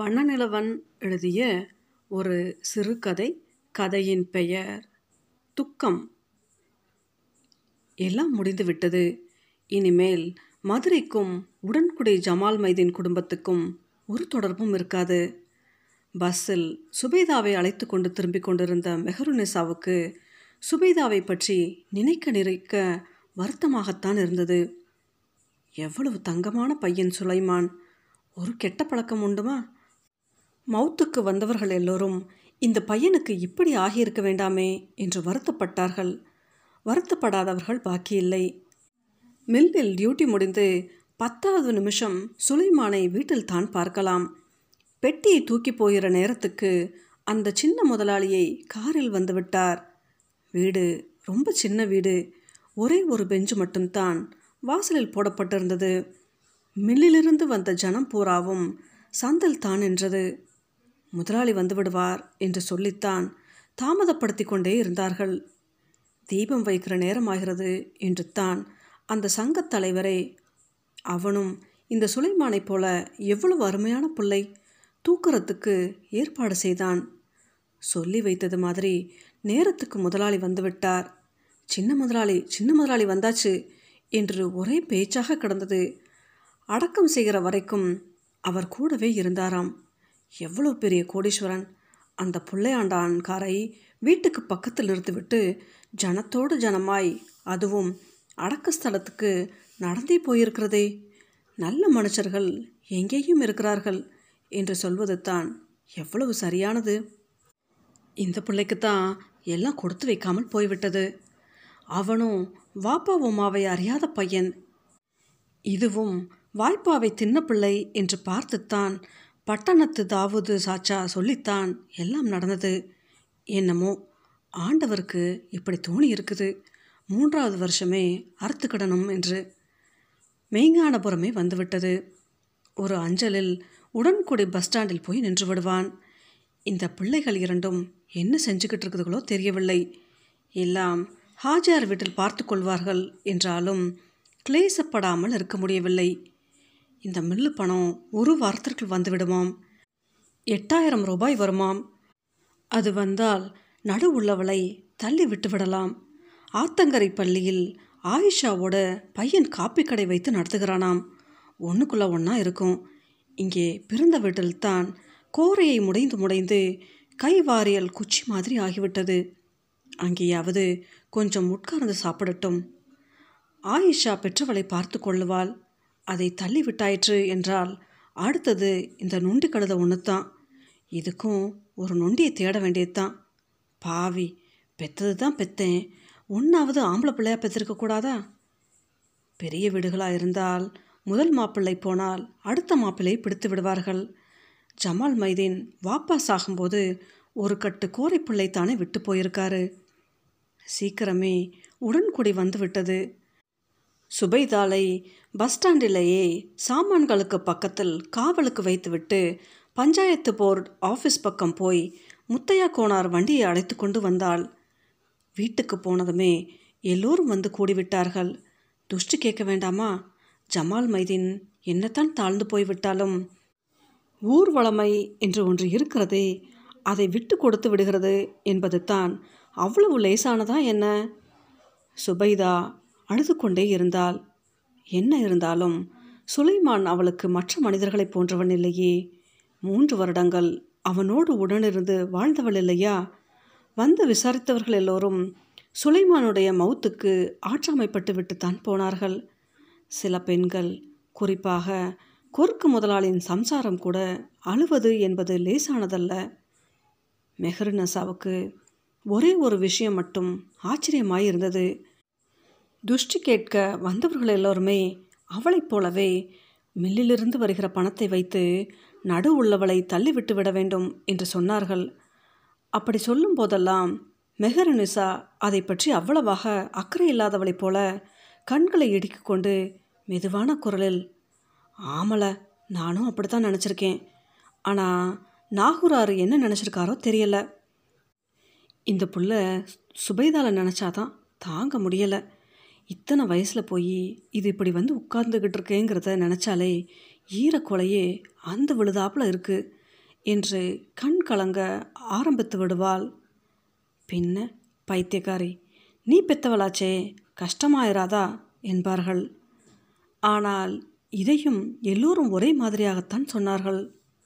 வண்ணநிலவன் எழுதிய ஒரு சிறுகதை கதையின் பெயர் துக்கம். எல்லாம் முடிந்துவிட்டது இனிமேல் மதுரைக்கும் உடன்குடி ஜமால் மைதீன் குடும்பத்துக்கும் ஒரு தொடர்பும் இருக்காது. பஸ்ஸில் சுபேதாவை அழைத்து கொண்டு திரும்பிக் கொண்டிருந்த மெஹருனிசாவுக்கு சுபேதாவை பற்றி நினைக்க நினைக்க வருத்தமாகத்தான் இருந்தது. எவ்வளவு தங்கமான பையன் சுலைமான் ஒரு கெட்ட பழக்கம் உண்டுமா? மவுத்துக்கு வந்தவர்கள் எல்லோரும் இந்த பையனுக்கு இப்படி ஆகியிருக்க வேண்டாமே என்று வருத்தப்பட்டார்கள். வருத்தப்படாதவர்கள் பாக்கியில்லை மில்லில் டியூட்டி முடிந்து பத்தாவது நிமிஷம் சுலைமானை வீட்டில் தான் பார்க்கலாம். பெட்டியை தூக்கி போகிற நேரத்துக்கு அந்த சின்ன முதலாளியை காரில் வந்துவிட்டார் வீடு ரொம்ப சின்ன வீடு. ஒரே ஒரு பெஞ்சு மட்டும்தான் வாசலில் போடப்பட்டிருந்தது. மில்லிலிருந்து வந்த ஜனம் பூராவும் சந்தல் தான் என்றது முதலாளி வந்துவிடுவார் என்று சொல்லித்தான் தாமதப்படுத்தி கொண்டே இருந்தார்கள். தீபம் வைக்கிற நேரமாகிறது என்று தான் அந்த சங்கத் தலைவரே அவனும் இந்த சுலைமானைப் போல எவ்வளவு அருமையான பிள்ளை தூக்குறத்துக்கு ஏற்பாடு செய்தான். சொல்லி வைத்தது மாதிரி நேரத்துக்கு முதலாளி வந்துவிட்டார். சின்ன முதலாளி சின்ன முதலாளி வந்தாச்சு என்று ஒரே பேச்சாக கிடந்தது. அடக்கம் செய்கிற வரைக்கும் அவர் கூடவே இருந்தாராம். எவ்வளோ பெரிய கோடீஸ்வரன்? அந்த பிள்ளையாண்டான் காரை வீட்டுக்கு பக்கத்தில் நிறுத்திவிட்டு ஜனத்தோடு ஜனமாய் அதுவும் அடக்க ஸ்தலத்துக்கு நடந்தே போயிருக்கிறதே. நல்ல மனுஷர்கள் எங்கேயும் இருக்கிறார்கள் என்று சொல்வது தான் எவ்வளவு சரியானது. இந்த பிள்ளைக்குத்தான் எல்லாம் கொடுத்து வைக்காமல் போய்விட்டது. அவனும் வாப்பா உமாவை அறியாத பையன். இதுவும் வாய்ப்பாவை தின்ன பிள்ளை என்று பார்த்துத்தான் பட்டணத்து தாவூது சாச்சா சொல்லித்தான் எல்லாம் நடந்தது. என்னமோ ஆண்டவருக்கு இப்படி தோணி இருக்குது. மூன்றாவது வருஷமே அறுத்துக்கிடணும் என்று மெய்ஞானபுரமே வந்துவிட்டது. ஒரு அஞ்சலில் உடன்குடி பஸ் ஸ்டாண்டில் போய் நின்று விடுவான். இந்த பிள்ளைகள் இரண்டும் என்ன செஞ்சுக்கிட்டு இருக்குதுகளோ தெரியவில்லை. எல்லாம் ஹாஜியார் வீட்டில் பார்த்து கொள்வார்கள் என்றாலும் கிளேசப்படாமல் இருக்க முடியவில்லை. இந்த மில்லு பணம் ஒரு வாரத்திற்குள் வந்துவிடுமாம். எட்டாயிரம் ரூபாய் வருமாம். அது வந்தால் நடு உள்ளவளை தள்ளி விட்டு விடலாம் ஆத்தங்கரை பள்ளியில் ஆயிஷாவோட பையன் காப்பி கடை வைத்து நடத்துகிறானாம். ஒன்றுக்குள்ளே ஒன்றா இருக்கும். இங்கே பிறந்த வீட்டில்தான் கோரையை முடைந்து முடைந்து கைவாரியல் குச்சி மாதிரி ஆகிவிட்டது. அங்கேயாவது கொஞ்சம் உட்கார்ந்து சாப்பிடட்டும். ஆயிஷா பெற்றவளை பார்த்து கொள்ளுவாள். அதை தள்ளி விட்டாயிற்று என்றால் அடுத்தது இந்த நொண்டி கழுத ஒன்று தான் இதுக்கும் ஒரு நொண்டியை தேட வேண்டியது தான் பாவி பெத்தது தான் பெத்தேன். ஒன்றாவது ஆம்பளை பிள்ளையாக பெற்றிருக்க கூடாதா? பெரிய வீடுகளாக இருந்தால் முதல் மாப்பிள்ளை போனால் அடுத்த மாப்பிள்ளை பிடித்து விடுவார்கள். ஜமால் மைதீன் வாப்பாஸ் ஆகும்போது ஒரு கட்டு கோரைப்பிள்ளை தானே விட்டு போயிருக்காரு. சீக்கிரமே உடன்குடி வந்து சுபைதாளை சுபைதாலை பஸ் ஸ்டாண்டிலேயே சாமான்களுக்கு பக்கத்தில் காவலுக்கு வைத்துவிட்டு பஞ்சாயத்து போர்டு ஆஃபீஸ் பக்கம் போய் முத்தையா கோனார் வண்டியை அழைத்து கொண்டு வந்தாள். வீட்டுக்கு போனதுமே எல்லோரும் வந்து கூடிவிட்டார்கள். துஷ்டி கேட்க வேண்டாமா? ஜமால் மைதீன் என்னத்தான் தாழ்ந்து போய்விட்டாலும் ஊர்வளமை என்று ஒன்று இருக்கிறதே அதை விட்டு கொடுத்து விடுகிறது என்பது தான் அவ்வளவு லேசானதா என்ன? சுபைதா அழுது கொண்டே இருந்தாள். என்ன இருந்தாலும் சுலைமான் அவளுக்கு மற்ற மனிதர்களைப் போன்றவன் இல்லையே. மூன்று வருடங்கள் அவனோடு உடனிருந்து வாழ்ந்தவள் இல்லையா? வந்து விசாரித்தவர்கள் எல்லோரும் சுலைமானுடைய மௌத்துக்கு ஆற்றாமைப்பட்டு விட்டுத்தான் போனார்கள். சில பெண்கள் குறிப்பாக கொருக்கு முதலாளியின் சம்சாரம் கூட அழுவது என்பது லேசானதல்ல. மெஹருநசாவுக்கு ஒரே ஒரு விஷயம் மட்டும் ஆச்சரியமாயிருந்தது. துஷ்டி கேட்க வந்தவர்கள் எல்லோருமே அவளைப் போலவே மில்லிலிருந்து வருகிற பணத்தை வைத்து நடு உள்ளவளை தள்ளிவிட்டு விட வேண்டும் என்று சொன்னார்கள். அப்படி சொல்லும் போதெல்லாம் மெஹரனிசா அதை பற்றி அவ்வளவாக அக்கறை இல்லாதவளைப் போல கண்களை இடுக்கிக் கொண்டு மெதுவான குரலில் ஆமல நானும் அப்படித்தான் நினச்சிருக்கேன். ஆனால் நாகூராறு என்ன நினச்சிருக்காரோ தெரியலை. இந்த புள்ள சுபைதால நினச்சாதான் தாங்க முடியலை. இத்தனை வயசில் போய் இது இப்படி வந்து உட்கார்ந்துக்கிட்டு இருக்கேங்கிறத நினச்சாலே ஈரக்கொலையே அந்த விழுதாப்பில் இருக்குது என்று கண் கலங்க ஆரம்பித்து விடுவாள். பின்ன பைத்தியக்காரி நீ பெத்தவளாச்சே கஷ்டமாயிராதா? என்பார்கள். ஆனால் இதையும் எல்லோரும் ஒரே மாதிரியாகத்தான் சொன்னார்கள்.